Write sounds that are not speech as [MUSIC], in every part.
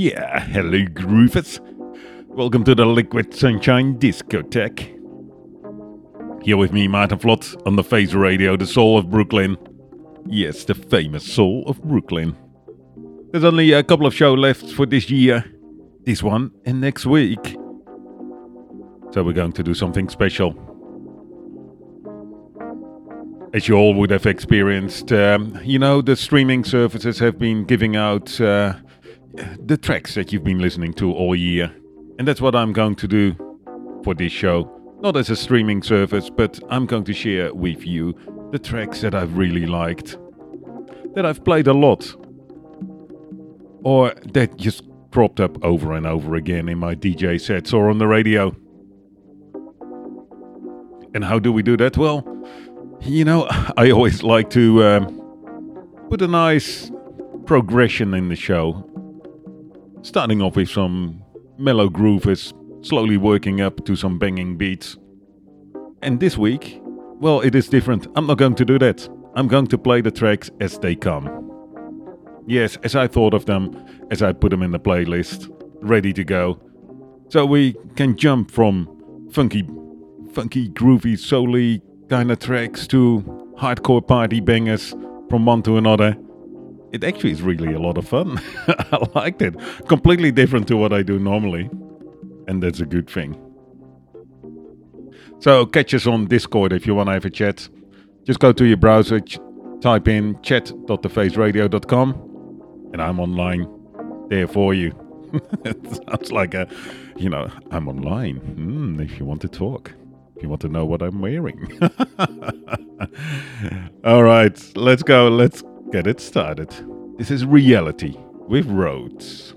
yeah, hello groovers. Welcome to the Liquid Sunshine Discotheque. Here with me, Maarten Vlot, on the Face Radio, the soul of Brooklyn. Yes, the famous soul of Brooklyn. There's only a couple of shows left for this year. This one and next week. So we're going to do something special. As you all would have experienced, um, you know, the streaming services have been giving out uh, the tracks that you've been listening to all year. And that's what I'm going to do for this show. Not as a streaming service, but I'm going to share with you the tracks that I've really liked, that I've played a lot, or that just cropped up over and over again in my DJ sets or on the radio. And how do we do that? Well, you know, [LAUGHS] I always like to um, put a nice progression in the show starting off with some mellow grooves, slowly working up to some banging beats. And this week, well, it is different. I'm not going to do that. I'm going to play the tracks as they come. Yes, as I thought of them, as I put them in the playlist, ready to go. So we can jump from funky, funky, groovy, souly kind of tracks to hardcore party bangers from one to another it actually is really a lot of fun. [LAUGHS] I liked it. Completely different to what I do normally. And that's a good thing. So catch us on Discord if you want to have a chat. Just go to your browser, ch- type in chat.thefaceradio.com, and I'm online there for you. [LAUGHS] sounds like a, you know, I'm online mm, if you want to talk. If you want to know what I'm wearing. [LAUGHS] All right, let's go. Let's get it started. This is reality with Rhodes.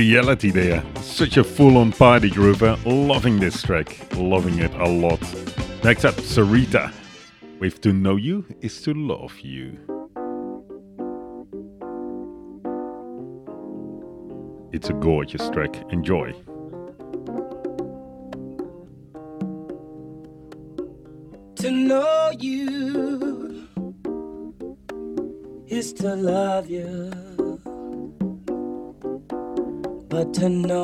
Reality there. Such a full on party groover. Loving this track. Loving it a lot. Next up, Syreeta. With To Know You is to Love You. It's a gorgeous track. Enjoy. To know you is to love you. To know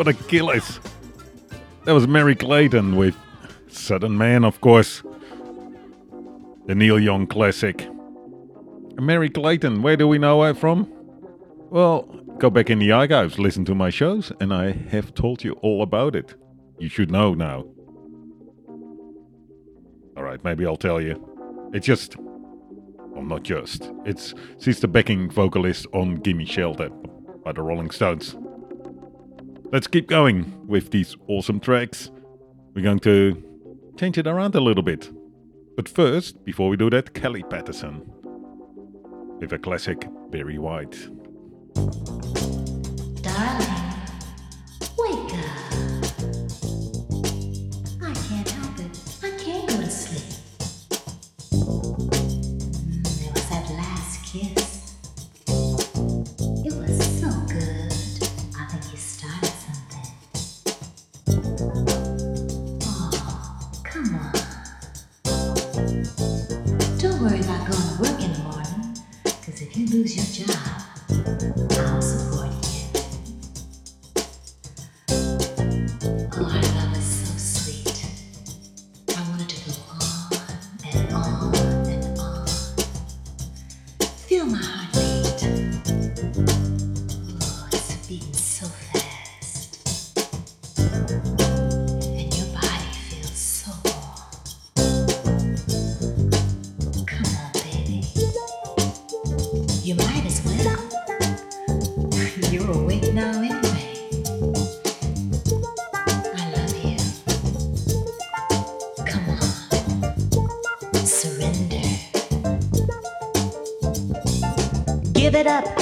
What a killer! That was Merry Clayton with Southern Man, of course. The Neil Young classic. Merry Clayton, where do we know her from? Well, go back in the archives, listen to my shows, and I have told you all about it. You should know now. Alright, maybe I'll tell you. It's just. Well, not just. It's. She's the backing vocalist on Gimme Shelter by the Rolling Stones. Let's keep going with these awesome tracks. We're going to change it around a little bit. But first, before we do that, Kellee Patterson with a classic Barry White. Darling. it up.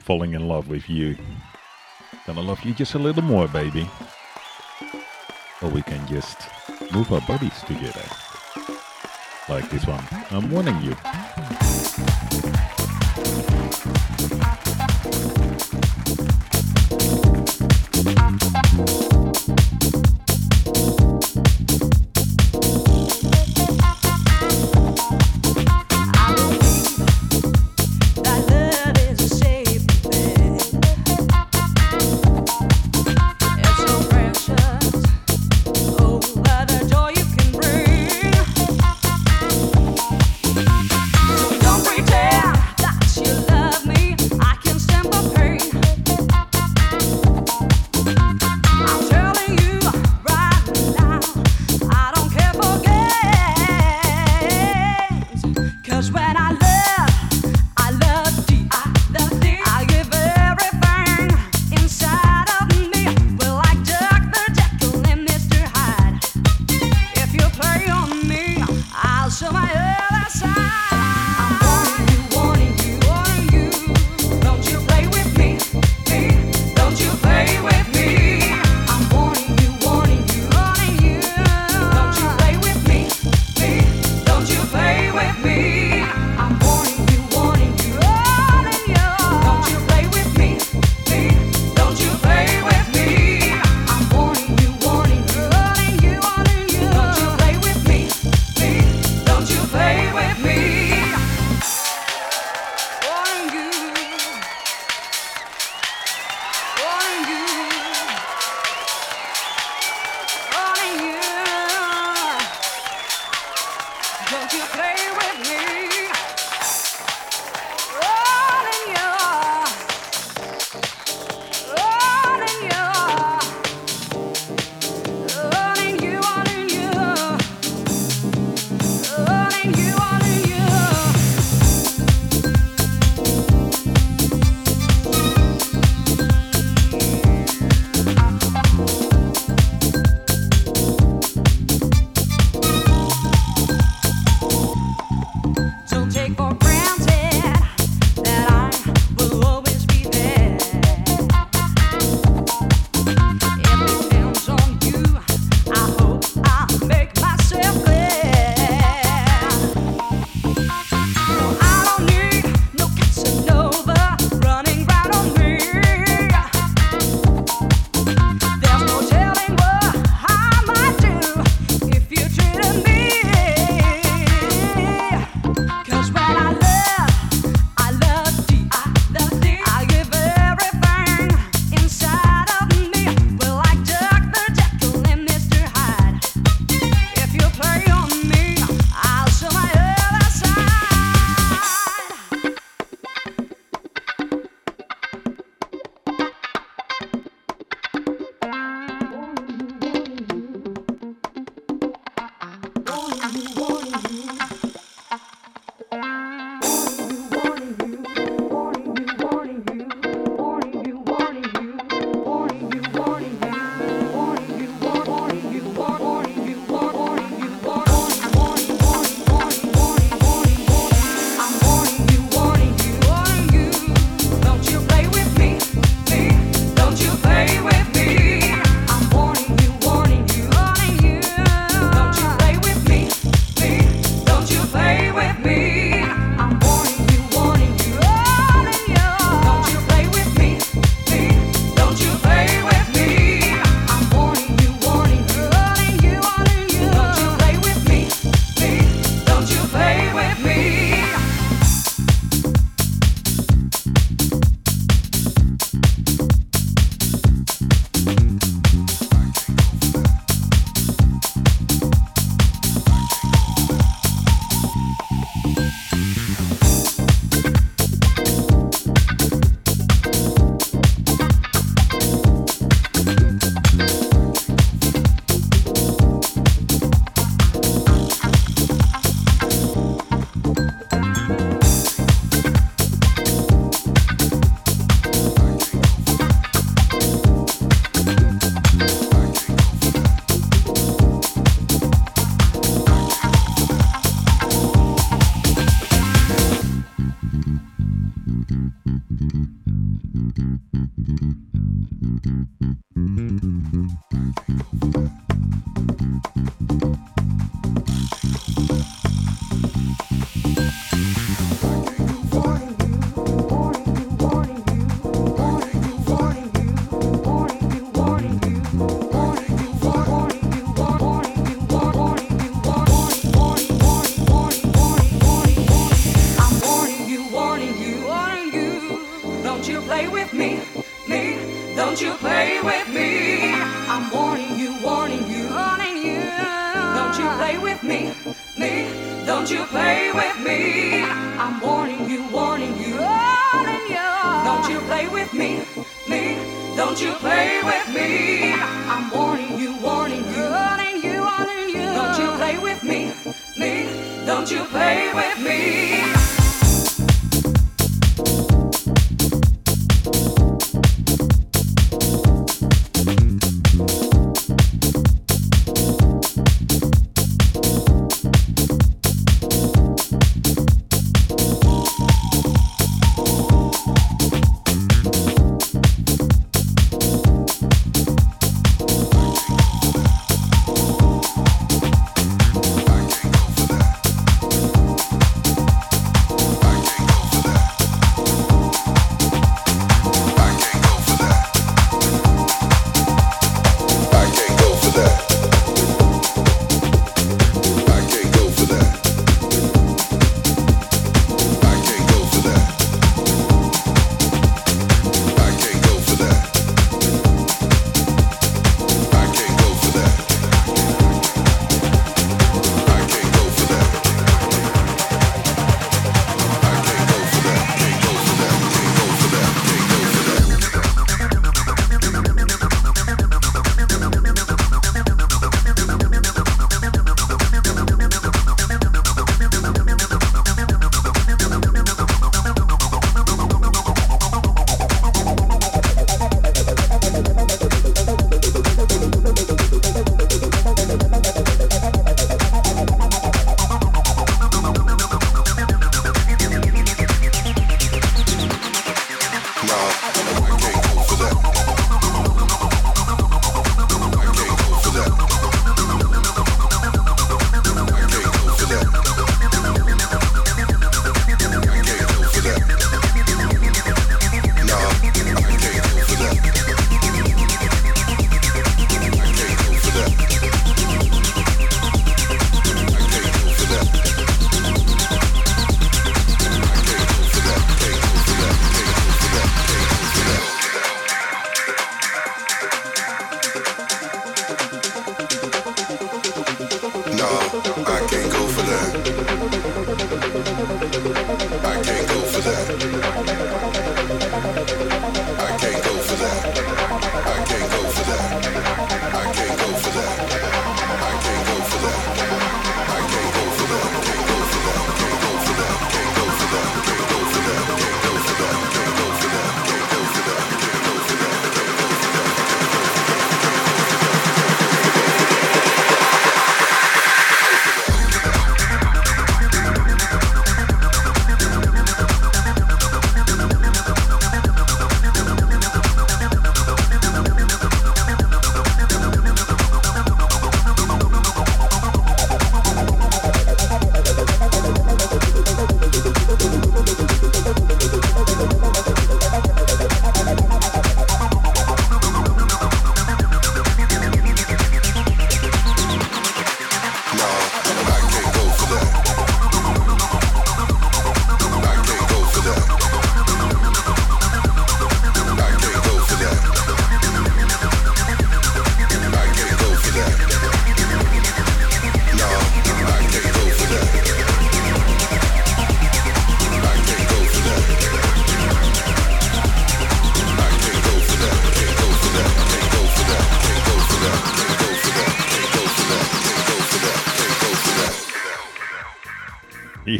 Falling in love with you. Gonna love you just a little more, baby. Or we can just move our bodies together. Like this one. I'm warning you.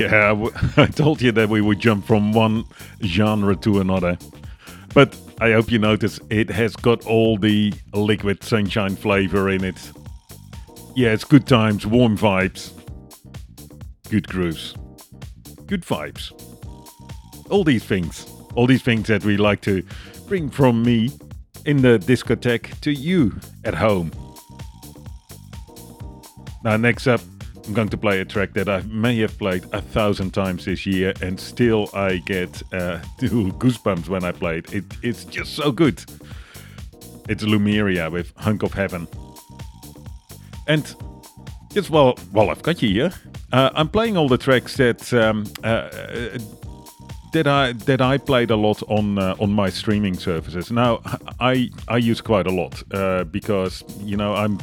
Yeah, [LAUGHS] I told you that we would jump from one genre to another. But I hope you notice it has got all the liquid sunshine flavor in it. Yeah, it's good times, warm vibes, good grooves, good vibes. All these things. All these things that we like to bring from me in the discotheque to you at home. Now, next up, I'm going to play a track that I may have played a thousand times this year, and still I get uh, [LAUGHS] goosebumps when I play it. it. It's just so good. It's Lumeria with Hunk of Heaven. And just while, while I've got you here, uh, I'm playing all the tracks that um, uh, that I that I played a lot on uh, on my streaming services. Now I I use quite a lot uh, because you know I'm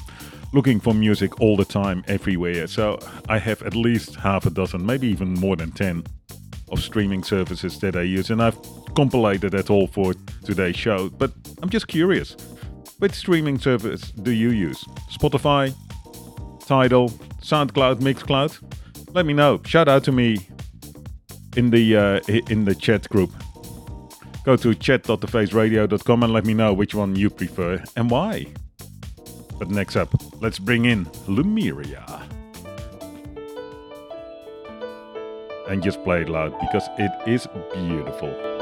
looking for music all the time everywhere. So I have at least half a dozen, maybe even more than ten of streaming services that I use, and I've compilated that all for today's show. But I'm just curious, which streaming service do you use? Spotify, Tidal, SoundCloud, Mixcloud? Let me know. Shout out to me in the uh, in the chat group. Go to chat.thefaceradio.com and let me know which one you prefer and why. But next up, let's bring in Lumeria. And just play it loud because it is beautiful.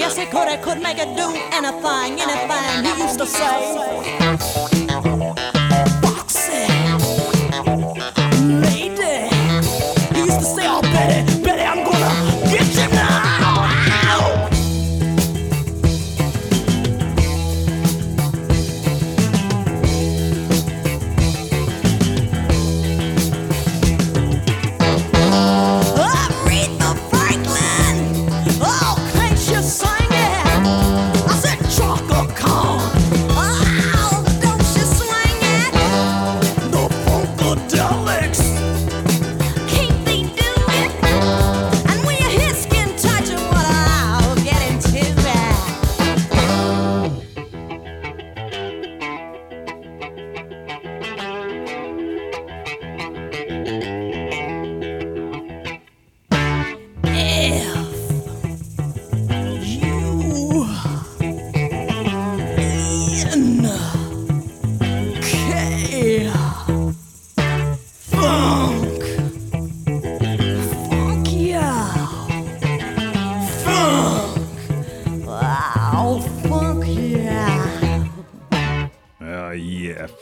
yes, he could, he could make it do anything, anything, he used to say.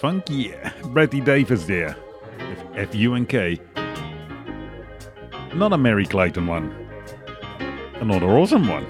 Funk, yeah. Betty Davis there. F U N K. Not a Merry Clayton one. Another awesome one.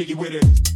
Jiggy with it.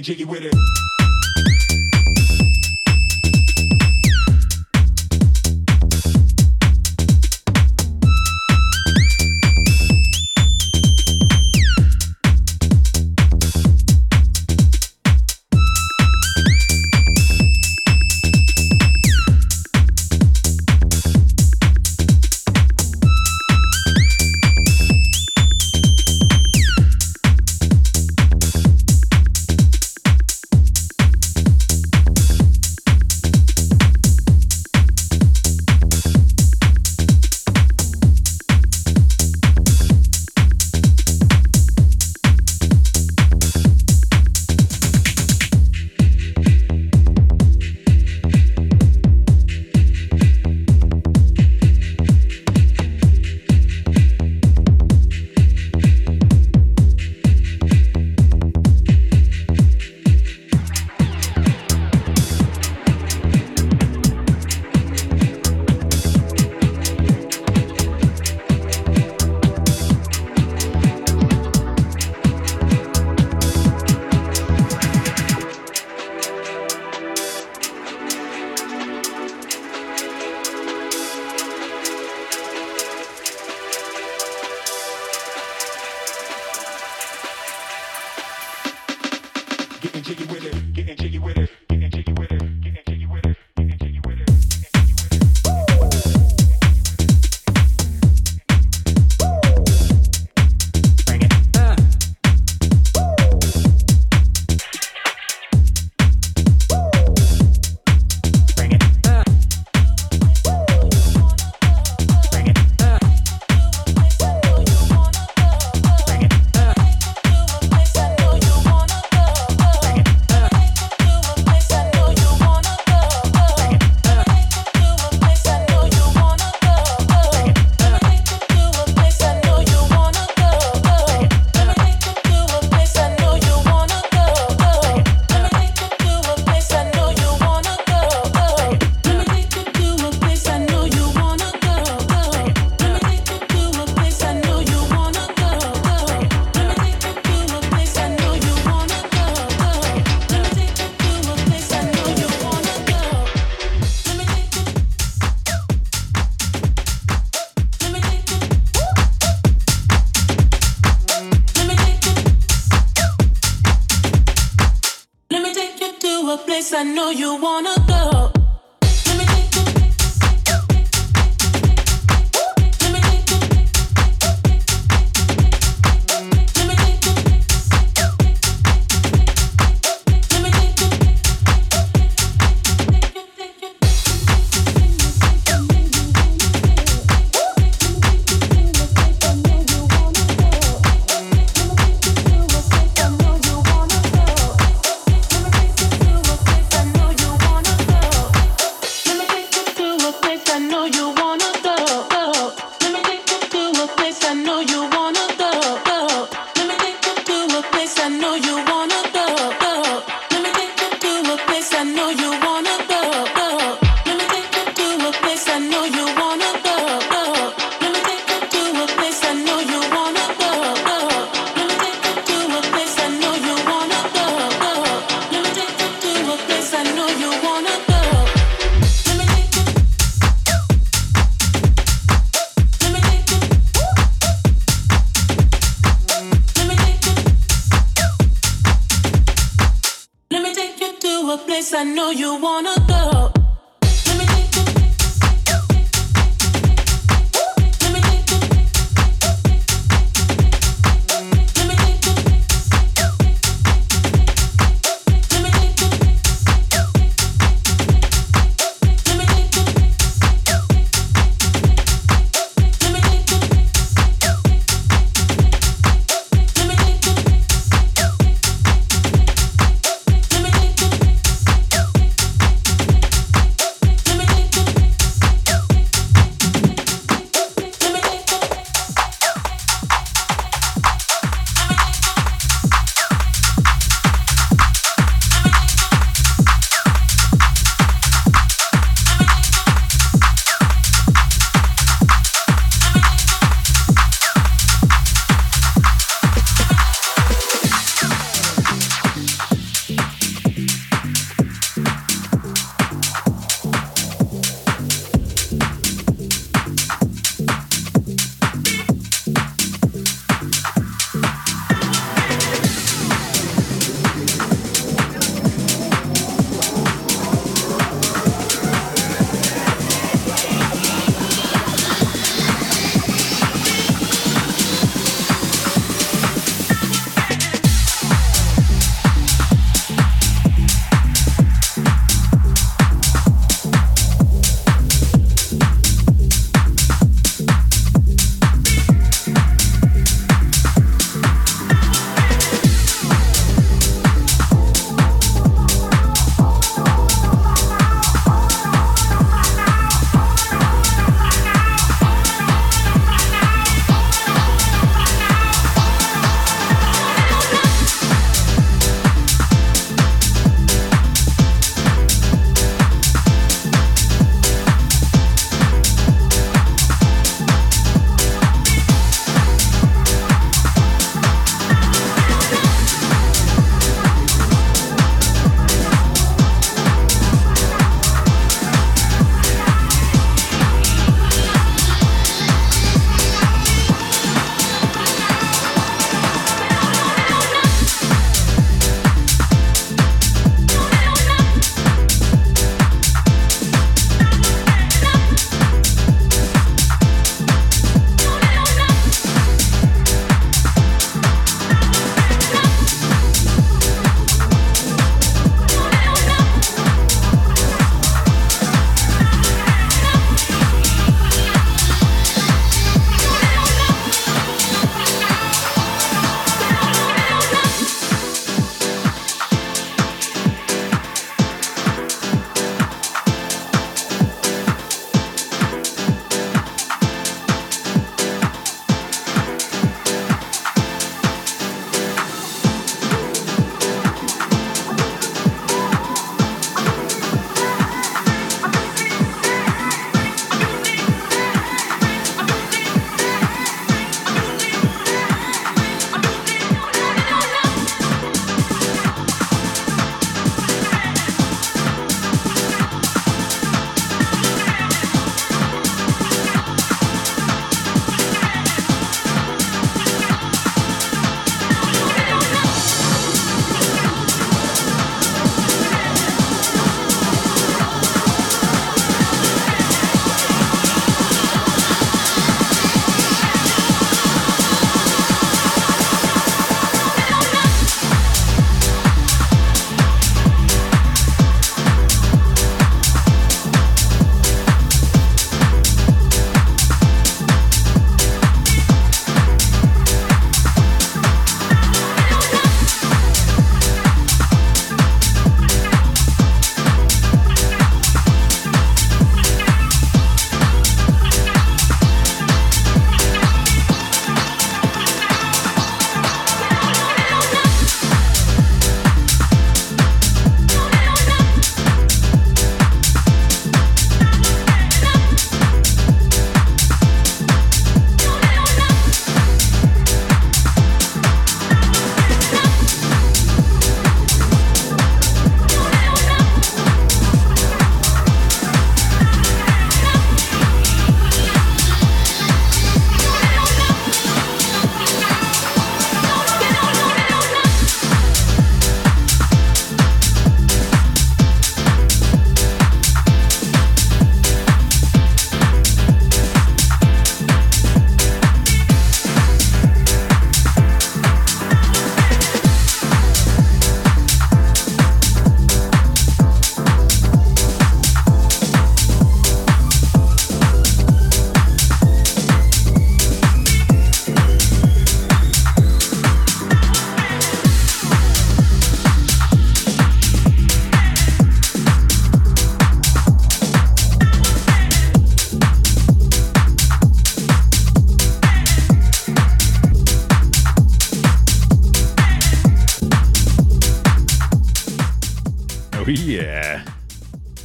and jiggy with it.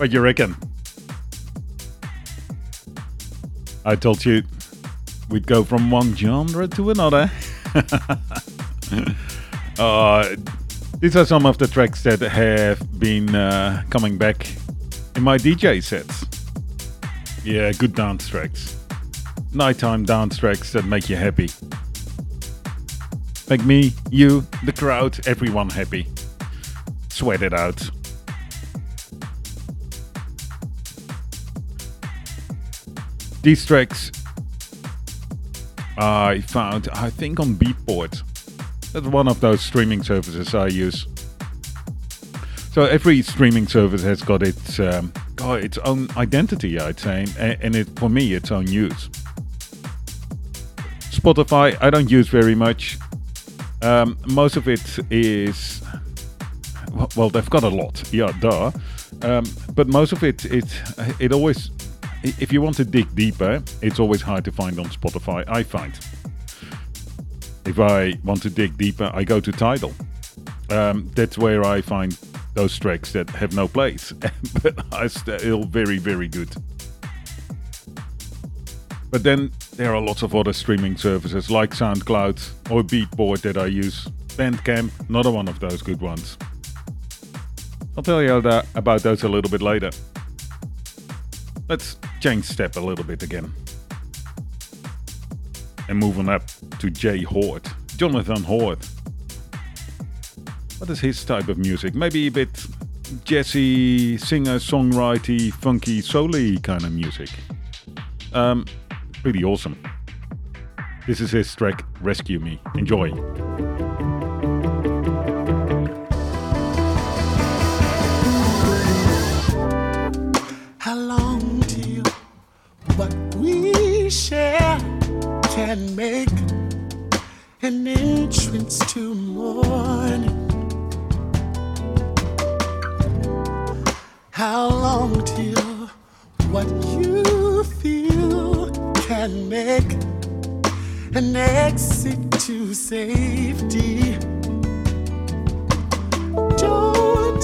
What you reckon? I told you we'd go from one genre to another. [LAUGHS] uh, these are some of the tracks that have been uh, coming back in my DJ sets. Yeah, good dance tracks. Nighttime dance tracks that make you happy. Make me, you, the crowd, everyone happy. Sweat it out. These tracks I found, I think, on Beatport. That's one of those streaming services I use. So every streaming service has got its um, got its own identity, I'd say, and, and it for me its own use. Spotify, I don't use very much. Um, most of it is well, they've got a lot, yeah, duh. Um, but most of it, it, it always, if you want to dig deeper, it's always hard to find on Spotify. I find. If I want to dig deeper, I go to Tidal. Um, that's where I find those tracks that have no place, [LAUGHS] but are still very, very good. But then there are lots of other streaming services like SoundCloud or Beatport that I use. Bandcamp, another one of those good ones. I'll tell you about those a little bit later. Let's change step a little bit again. And move on up to Jay Hoard. Jonathan Hoard. What is his type of music? Maybe a bit jazzy, singer, songwriter, funky, soul kind of music. Um, pretty awesome. This is his track Rescue Me. Enjoy. Share can make an entrance to morning? How long till what you feel can make an exit to safety? Don't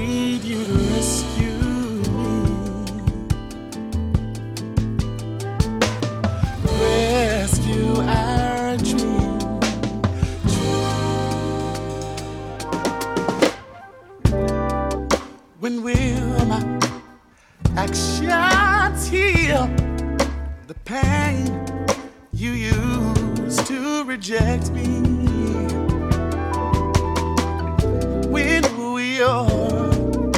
When will my actions heal the pain you used to reject me? When will your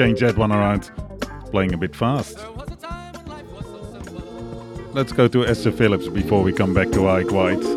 change that one around. Playing a bit fast. Let's go to Esther Phillips before we come back to Ike White.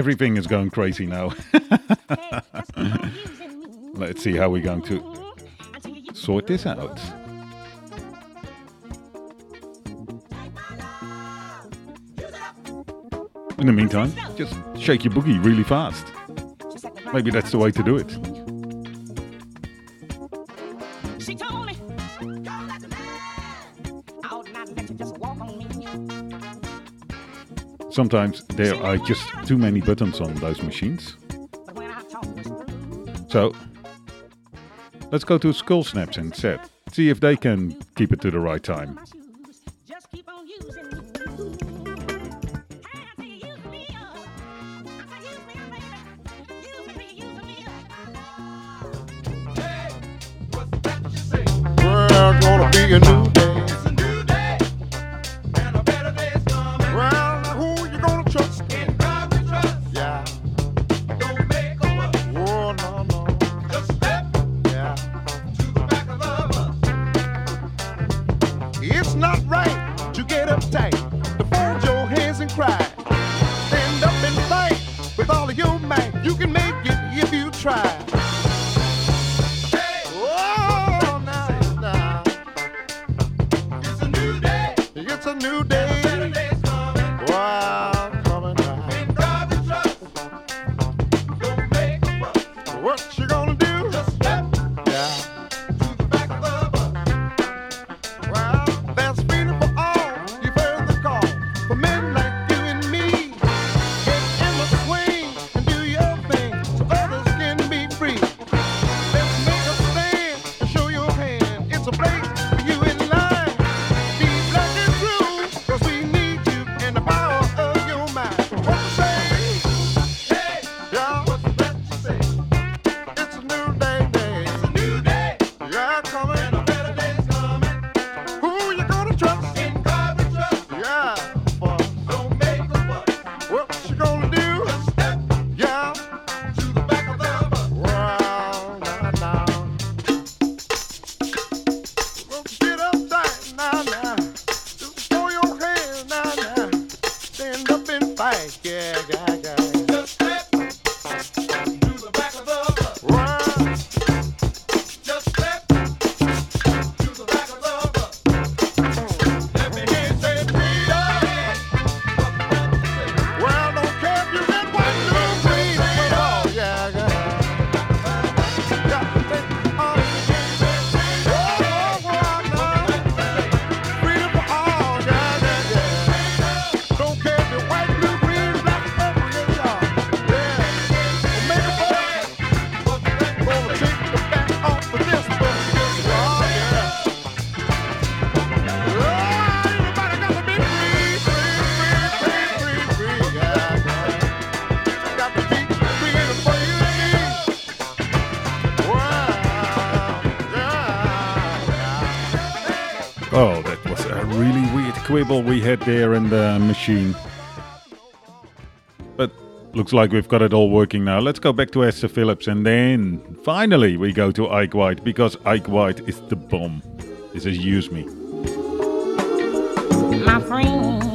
Everything is going crazy now. [LAUGHS] Let's see how we're going to sort this out. In the meantime, just shake your boogie really fast. Maybe that's the way to do it. Sometimes there are just too many buttons on those machines. So let's go to Skull Snaps instead. See if they can keep it to the right time. Well, gonna be a new day. You can make it if you try. quibble we had there in the machine. But looks like we've got it all working now. Let's go back to Esther Phillips and then finally we go to Ike White because Ike White is the bomb. This is Use Me. My friend.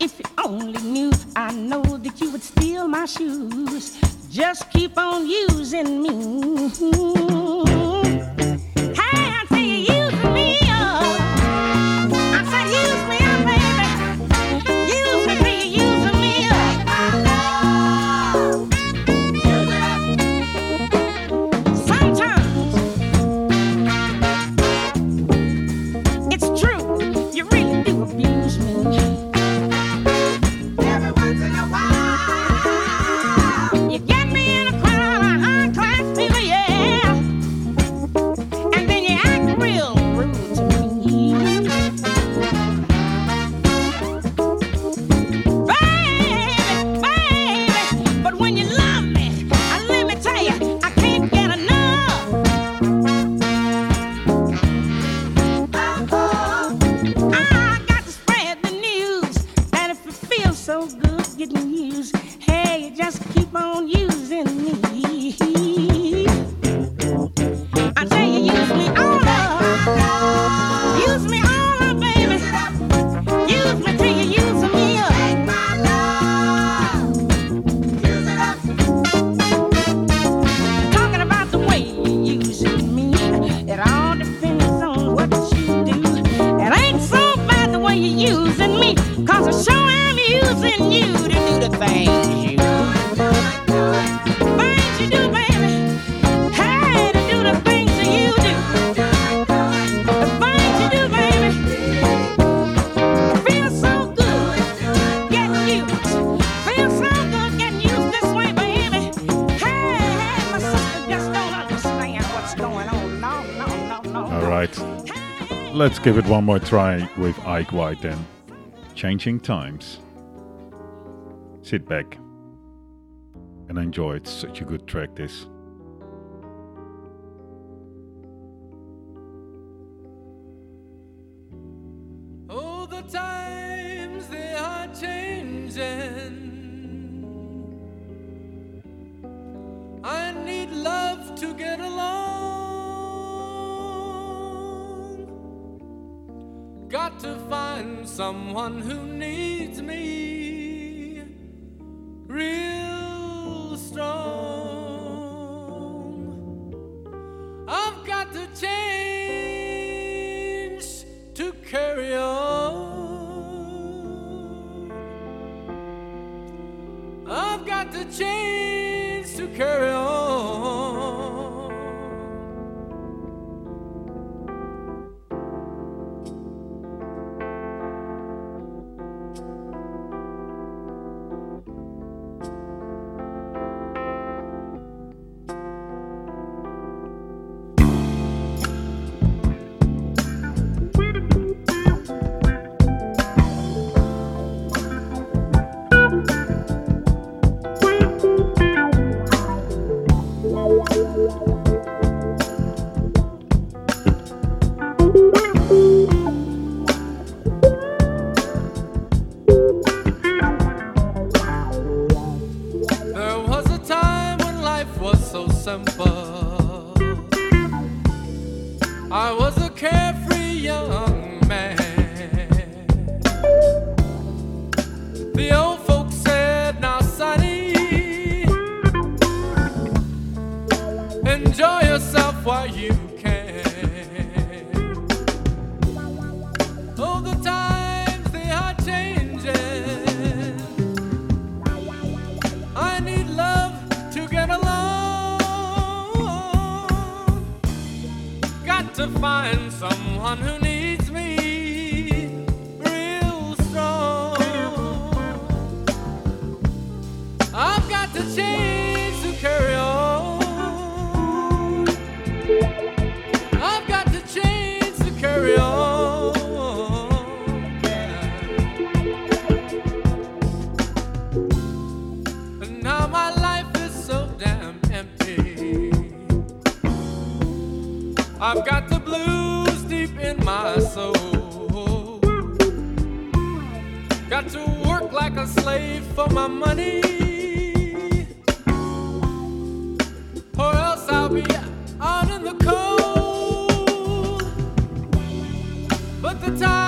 If you only knew, I know that you would steal my shoes. Just keep on using me. Let's give it one more try with Ike White then. Changing Times. Sit back and enjoy. It's such a good track, this. While you can. Oh, the times they are changing. I need love to get along. Got to find someone who needs me real strong. I've got to change I've got the blues deep in my soul. Got to work like a slave for my money. Or else I'll be out in the cold. But the times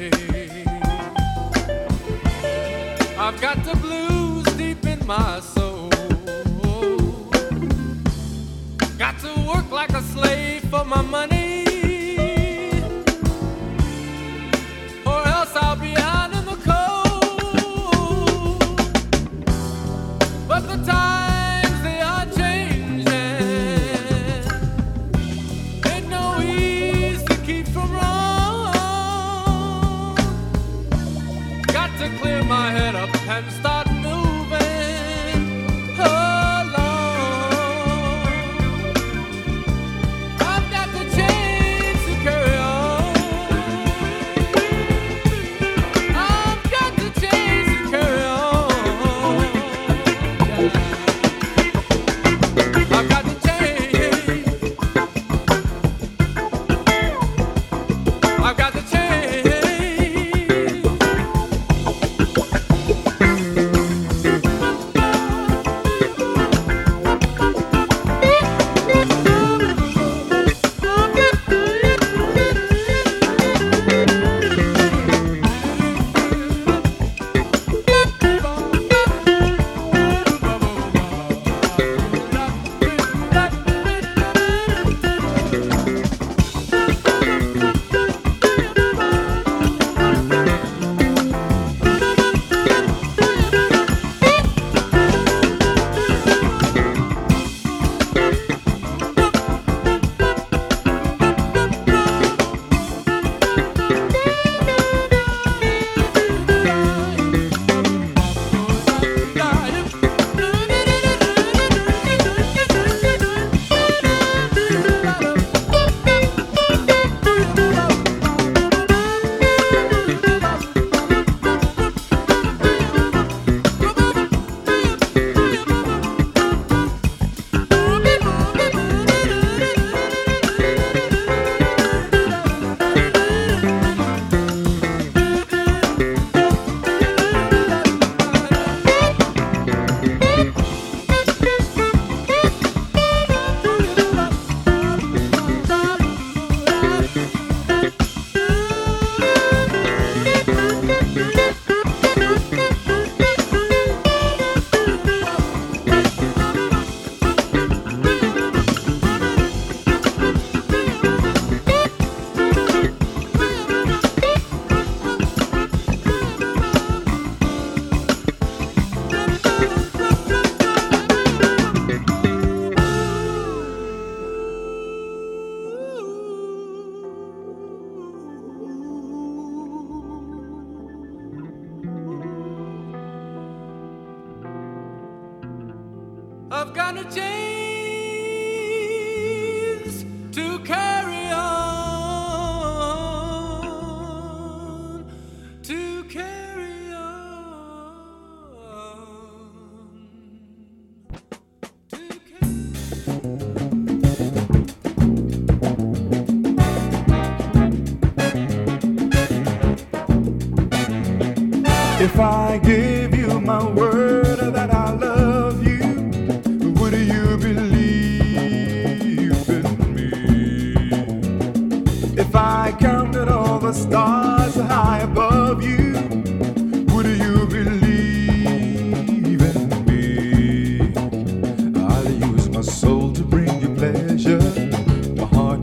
I've got the blues deep in my soul. Got to work like a slave for my money.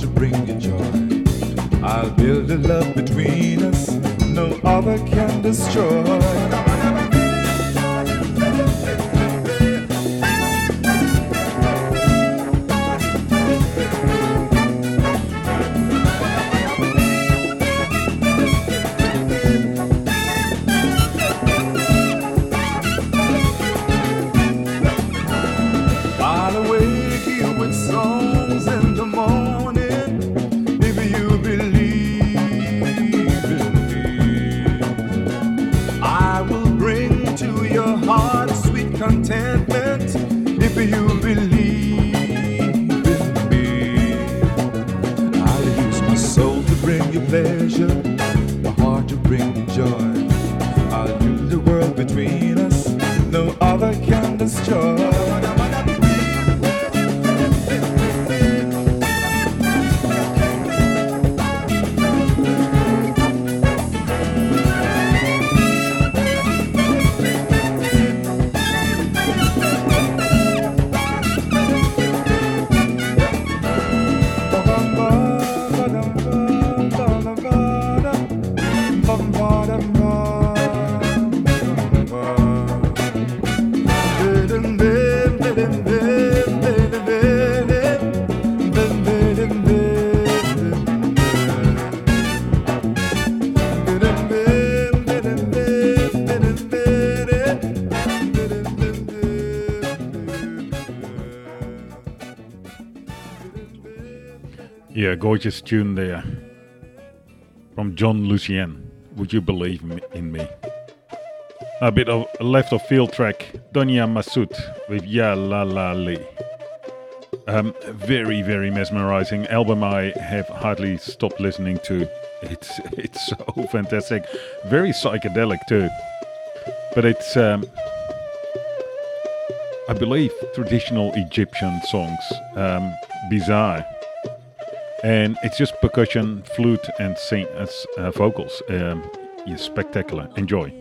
to bring you joy. I'll build a love between us no other can destroy. Gorgeous tune there from John Lucien. Would you believe in me? A bit of left of field track, Donia Massoud with Ya Lalaly. Um, very, very mesmerizing album. I have hardly stopped listening to. It's [LAUGHS] it's so fantastic, very psychedelic too. But it's, um, I believe, traditional Egyptian songs. Um, bizarre and it's just percussion, flute, and sing as uh, vocals. Um, spectacular. Enjoy.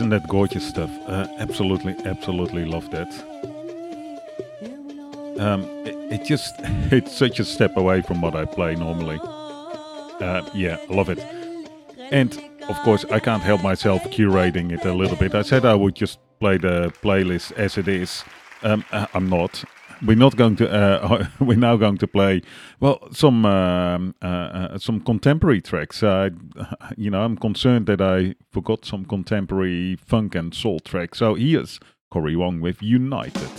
Isn't that gorgeous stuff? Uh, absolutely, absolutely love that. Um, it, it just [LAUGHS] it's such a step away from what I play normally. Uh, yeah, love it. And of course, I can't help myself curating it a little bit. I said I would just play the playlist as it is. Um, I'm not. We're not going to. Uh, [LAUGHS] we're now going to play well some um, uh, uh, some contemporary tracks. Uh, [LAUGHS] you know, I'm concerned that I forgot some contemporary funk and soul tracks. So here's Cory Wong with United.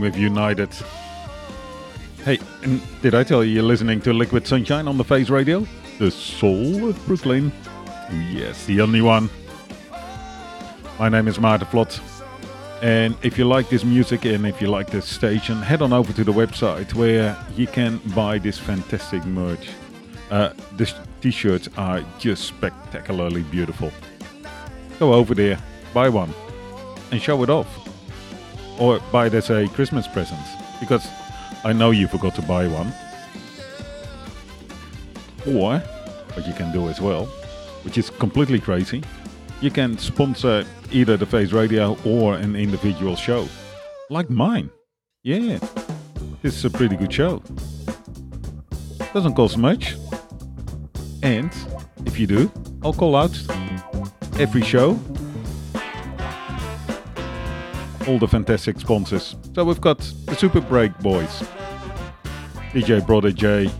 Wong with United. Hey, did I tell you you're listening to Liquid Sunshine on the Face Radio? The soul of Brooklyn. Yes, the only one. My name is Maarten Vlot. And if you like this music and if you like this station, head on over to the website where you can buy this fantastic merch. Uh, the t-shirts are just spectacularly beautiful. Go over there, buy one, and show it off. Or buy as a Christmas present. Because I know you forgot to buy one. Or, what you can do as well, which is completely crazy, you can sponsor either the Face Radio or an individual show. Like mine. Yeah. This is a pretty good show. Doesn't cost much. And if you do, I'll call out every show all the fantastic sponsors. So we've got the Super Break Boys, DJ Brother Jay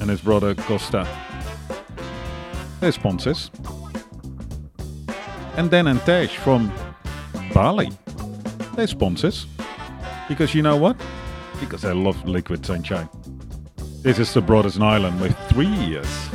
and his brother Costa. They're sponsors. And Dan and Tash from Bali. They're sponsors. Because you know what? Because I love Liquid Sunshine. This is the Brothers Nylon with Three Ears.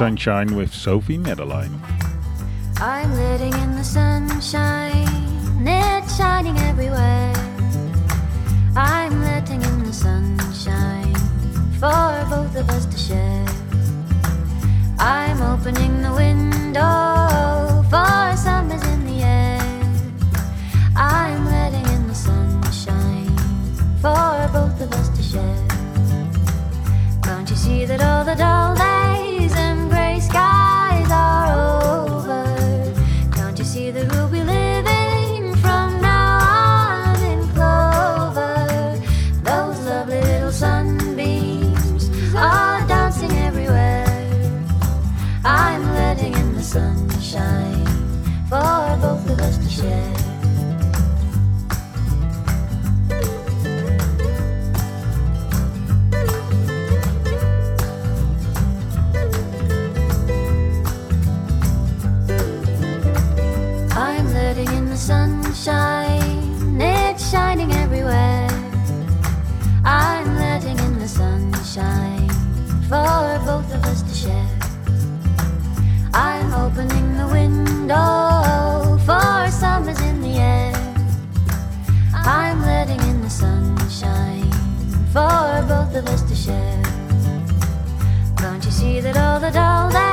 Sunshine with Sophie Madeleine. I'm living in the sunshine, it's shining everywhere. I'm letting in the sunshine for both of us to share. I'm opening the window. all that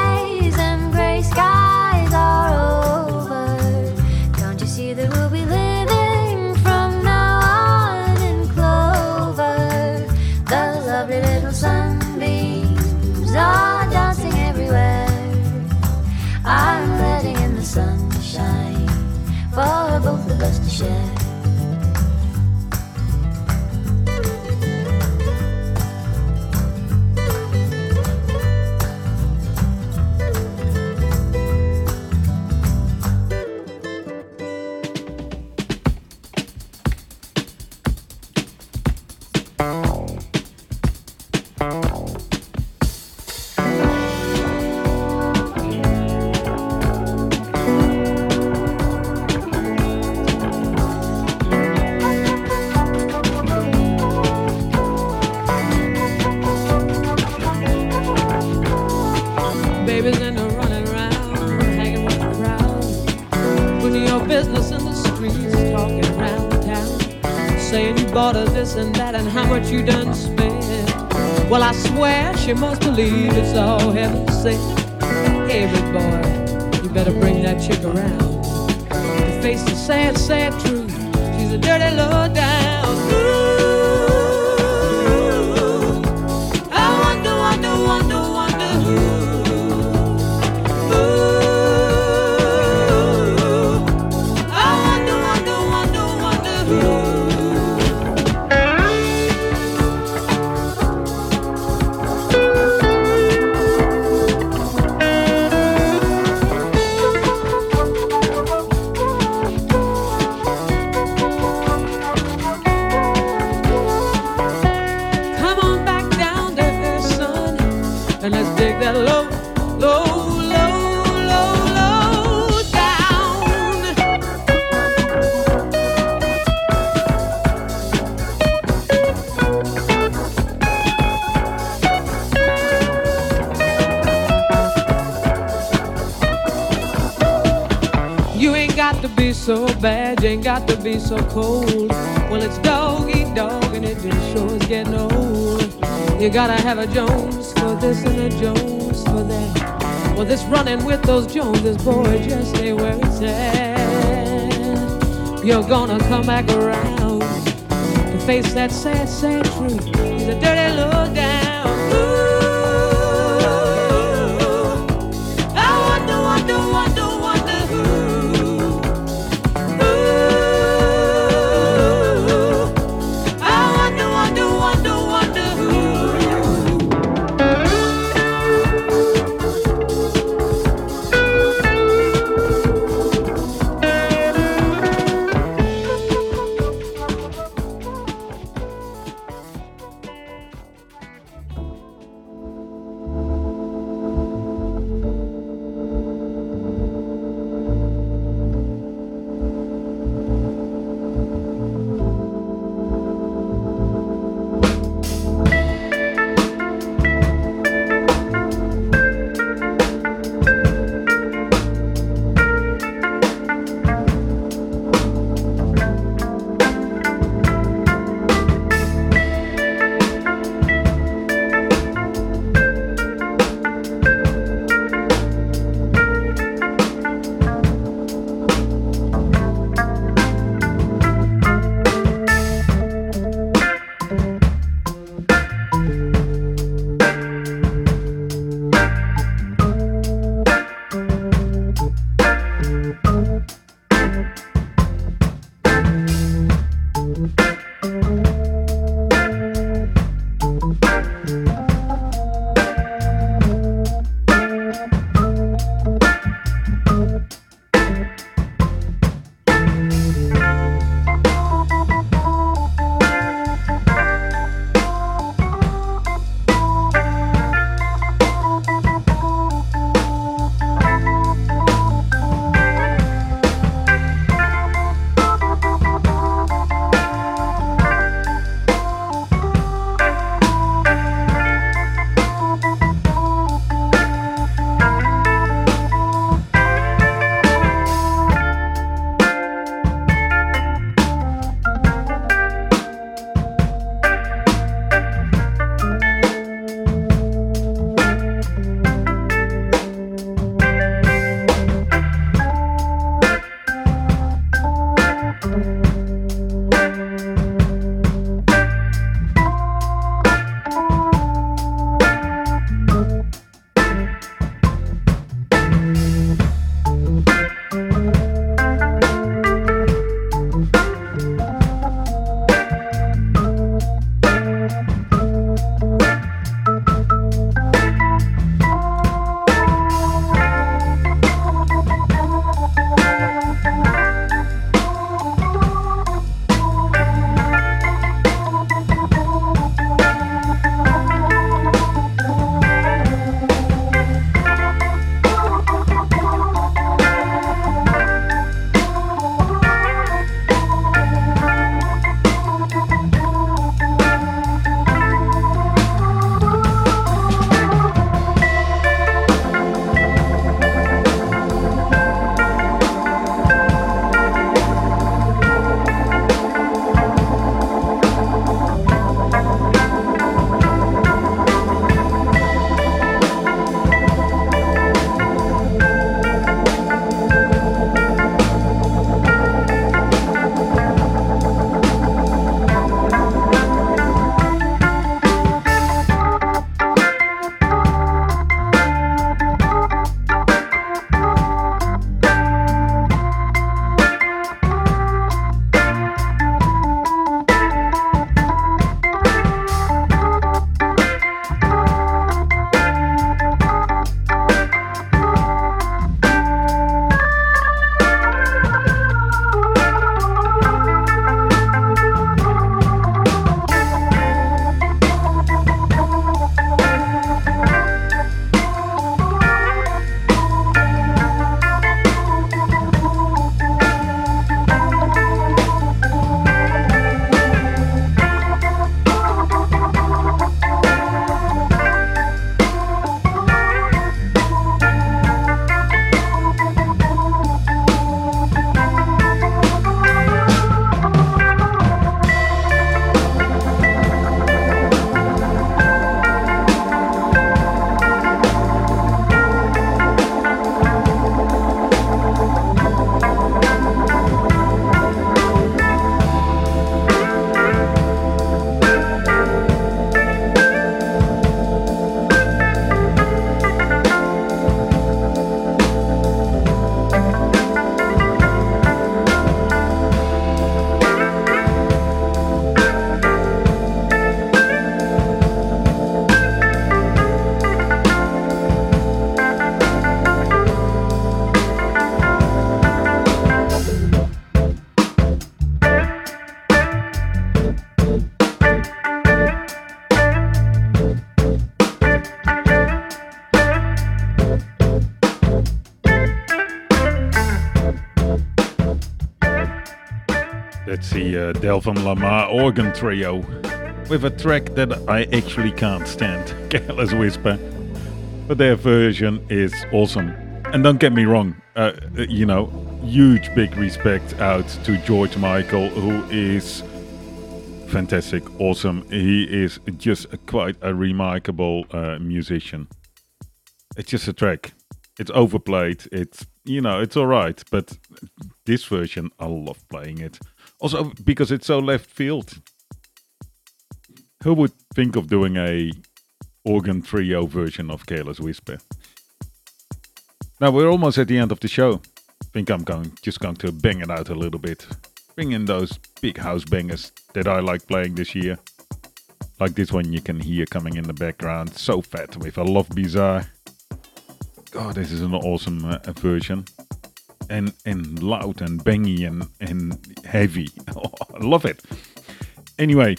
she must believe it's all heaven sent. so cold. Well, it's dog eat dog, and it just sure is getting old. You gotta have a Jones for this and a Jones for that. Well, this running with those Joneses, boy, just stay where it's at. You're gonna come back around to face that sad, sad truth. He's a dirty look guy. The uh, Lamar organ trio with a track that I actually can't stand, [LAUGHS] Careless Whisper. But their version is awesome. And don't get me wrong, uh, you know, huge big respect out to George Michael, who is fantastic, awesome. He is just quite a remarkable uh, musician. It's just a track. It's overplayed. It's you know, it's all right, but this version, I love playing it. Also because it's so left field. Who would think of doing a organ trio version of Careless Whisper? Now we're almost at the end of the show. Think I'm going just going to bang it out a little bit. Bring in those big house bangers that I like playing this year. Like this one you can hear coming in the background. So Phat with A Love Bizarre. God, this is an awesome uh, version. And and loud and bangy and, and heavy. [LAUGHS] I love it. Anyway,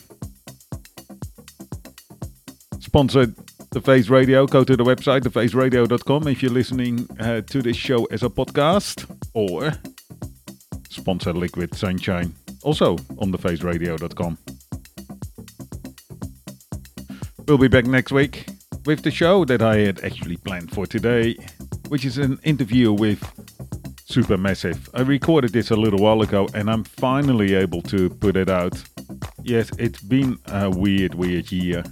sponsored the Face Radio. Go to the website, thefaceradio.com, if you're listening uh, to this show as a podcast, or sponsor Liquid Sunshine, also on thefaceradio.com. We'll be back next week with the show that I had actually planned for today, which is an interview with Supermassive. I recorded this a little while ago and I'm finally able to put it out. Yes, it's been a weird, weird year.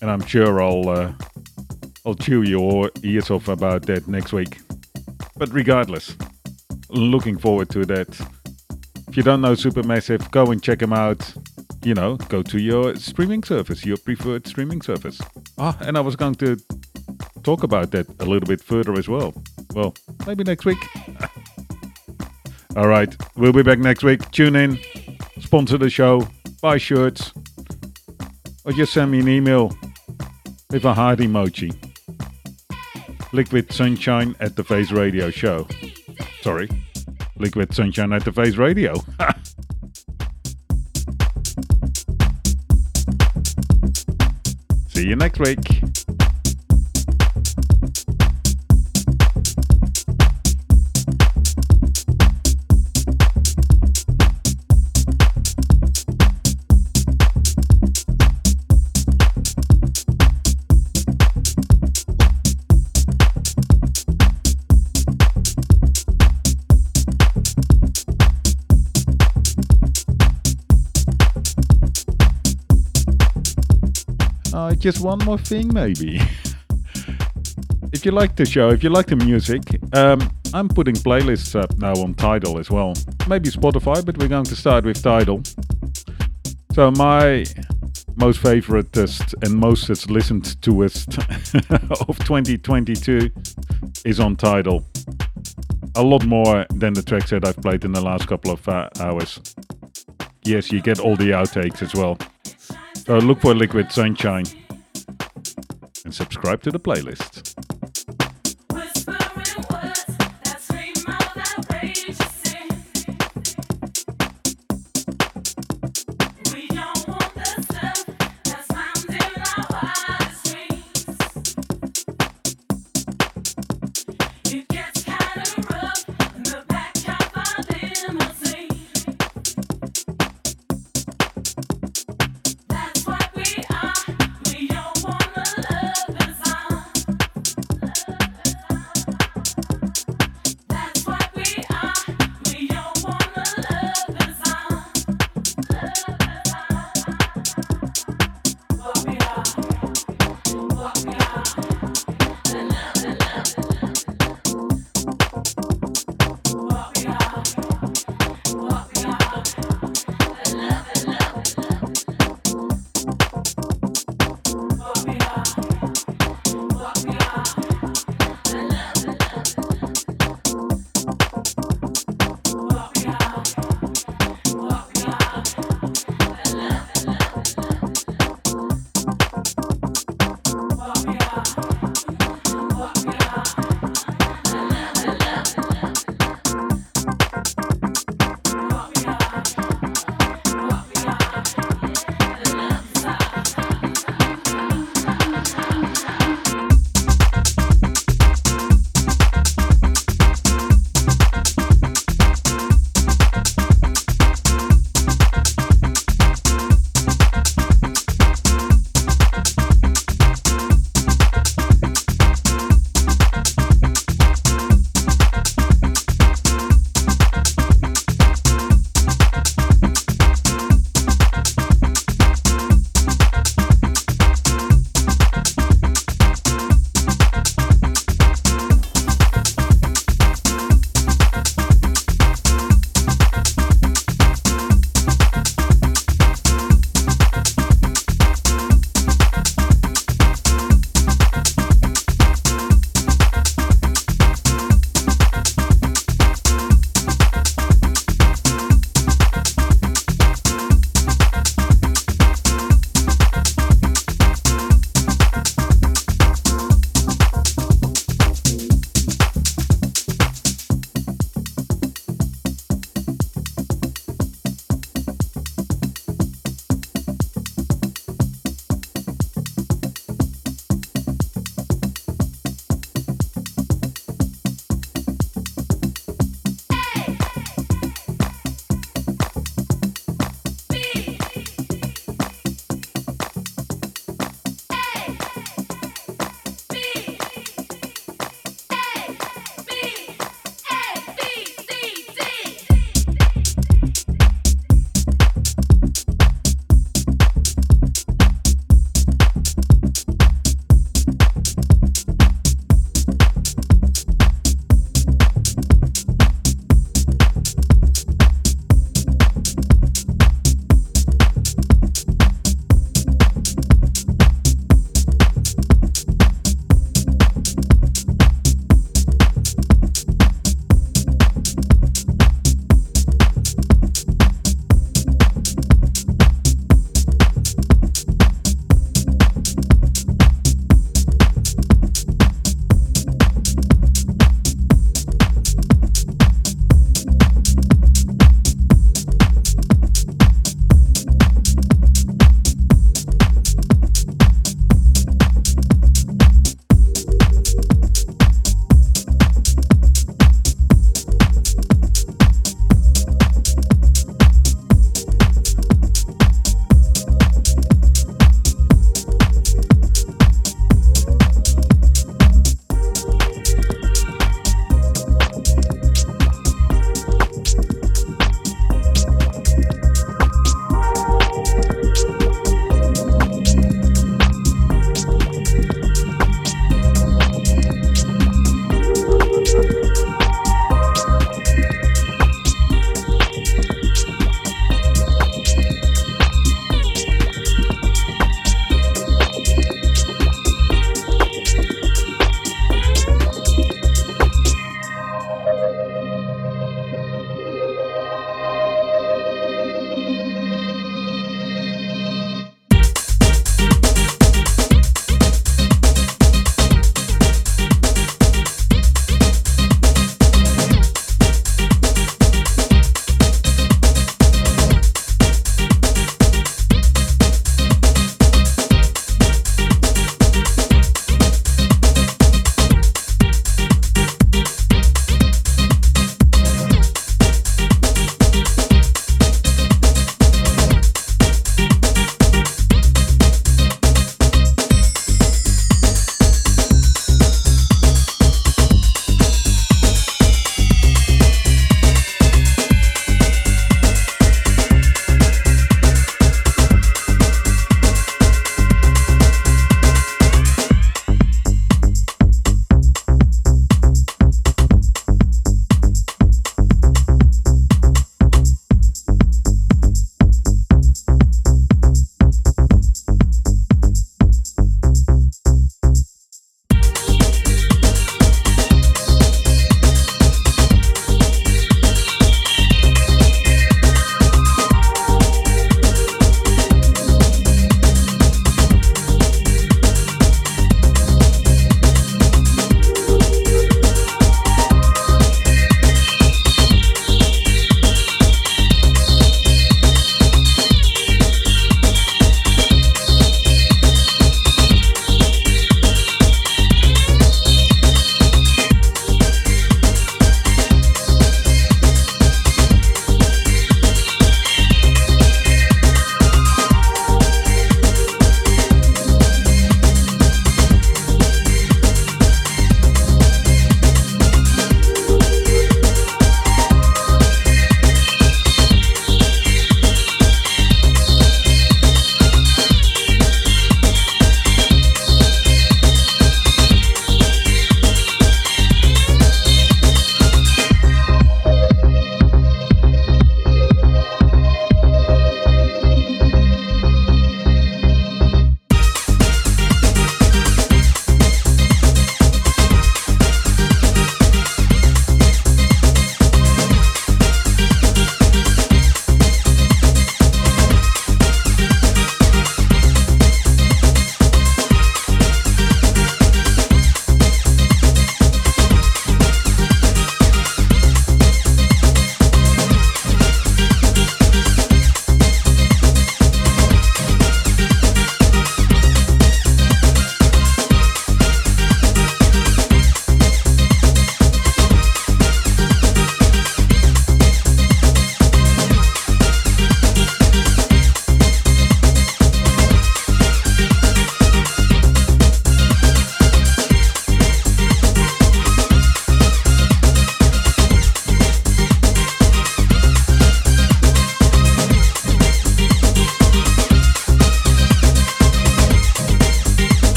And I'm sure I'll uh, I'll chew your ears off about that next week. But regardless, looking forward to that. If you don't know Supermassive, go and check them out. You know, go to your streaming service, your preferred streaming service. Ah, and I was going to talk about that a little bit further as well. Well, maybe next week. All right, we'll be back next week. Tune in, sponsor the show, buy shirts, or just send me an email with a heart emoji. Liquid Sunshine at the Face Radio Show. Sorry, Liquid Sunshine at the Face Radio. [LAUGHS] See you next week. Just one more thing, maybe. [LAUGHS] if you like the show, if you like the music, um, I'm putting playlists up now on Tidal as well. Maybe Spotify, but we're going to start with Tidal. So my most favoriteest and mostest listened toest [LAUGHS] of 2022 is on Tidal. A lot more than the tracks that I've played in the last couple of uh, hours. Yes, you get all the outtakes as well. So look for Liquid Sunshine and subscribe to the playlist.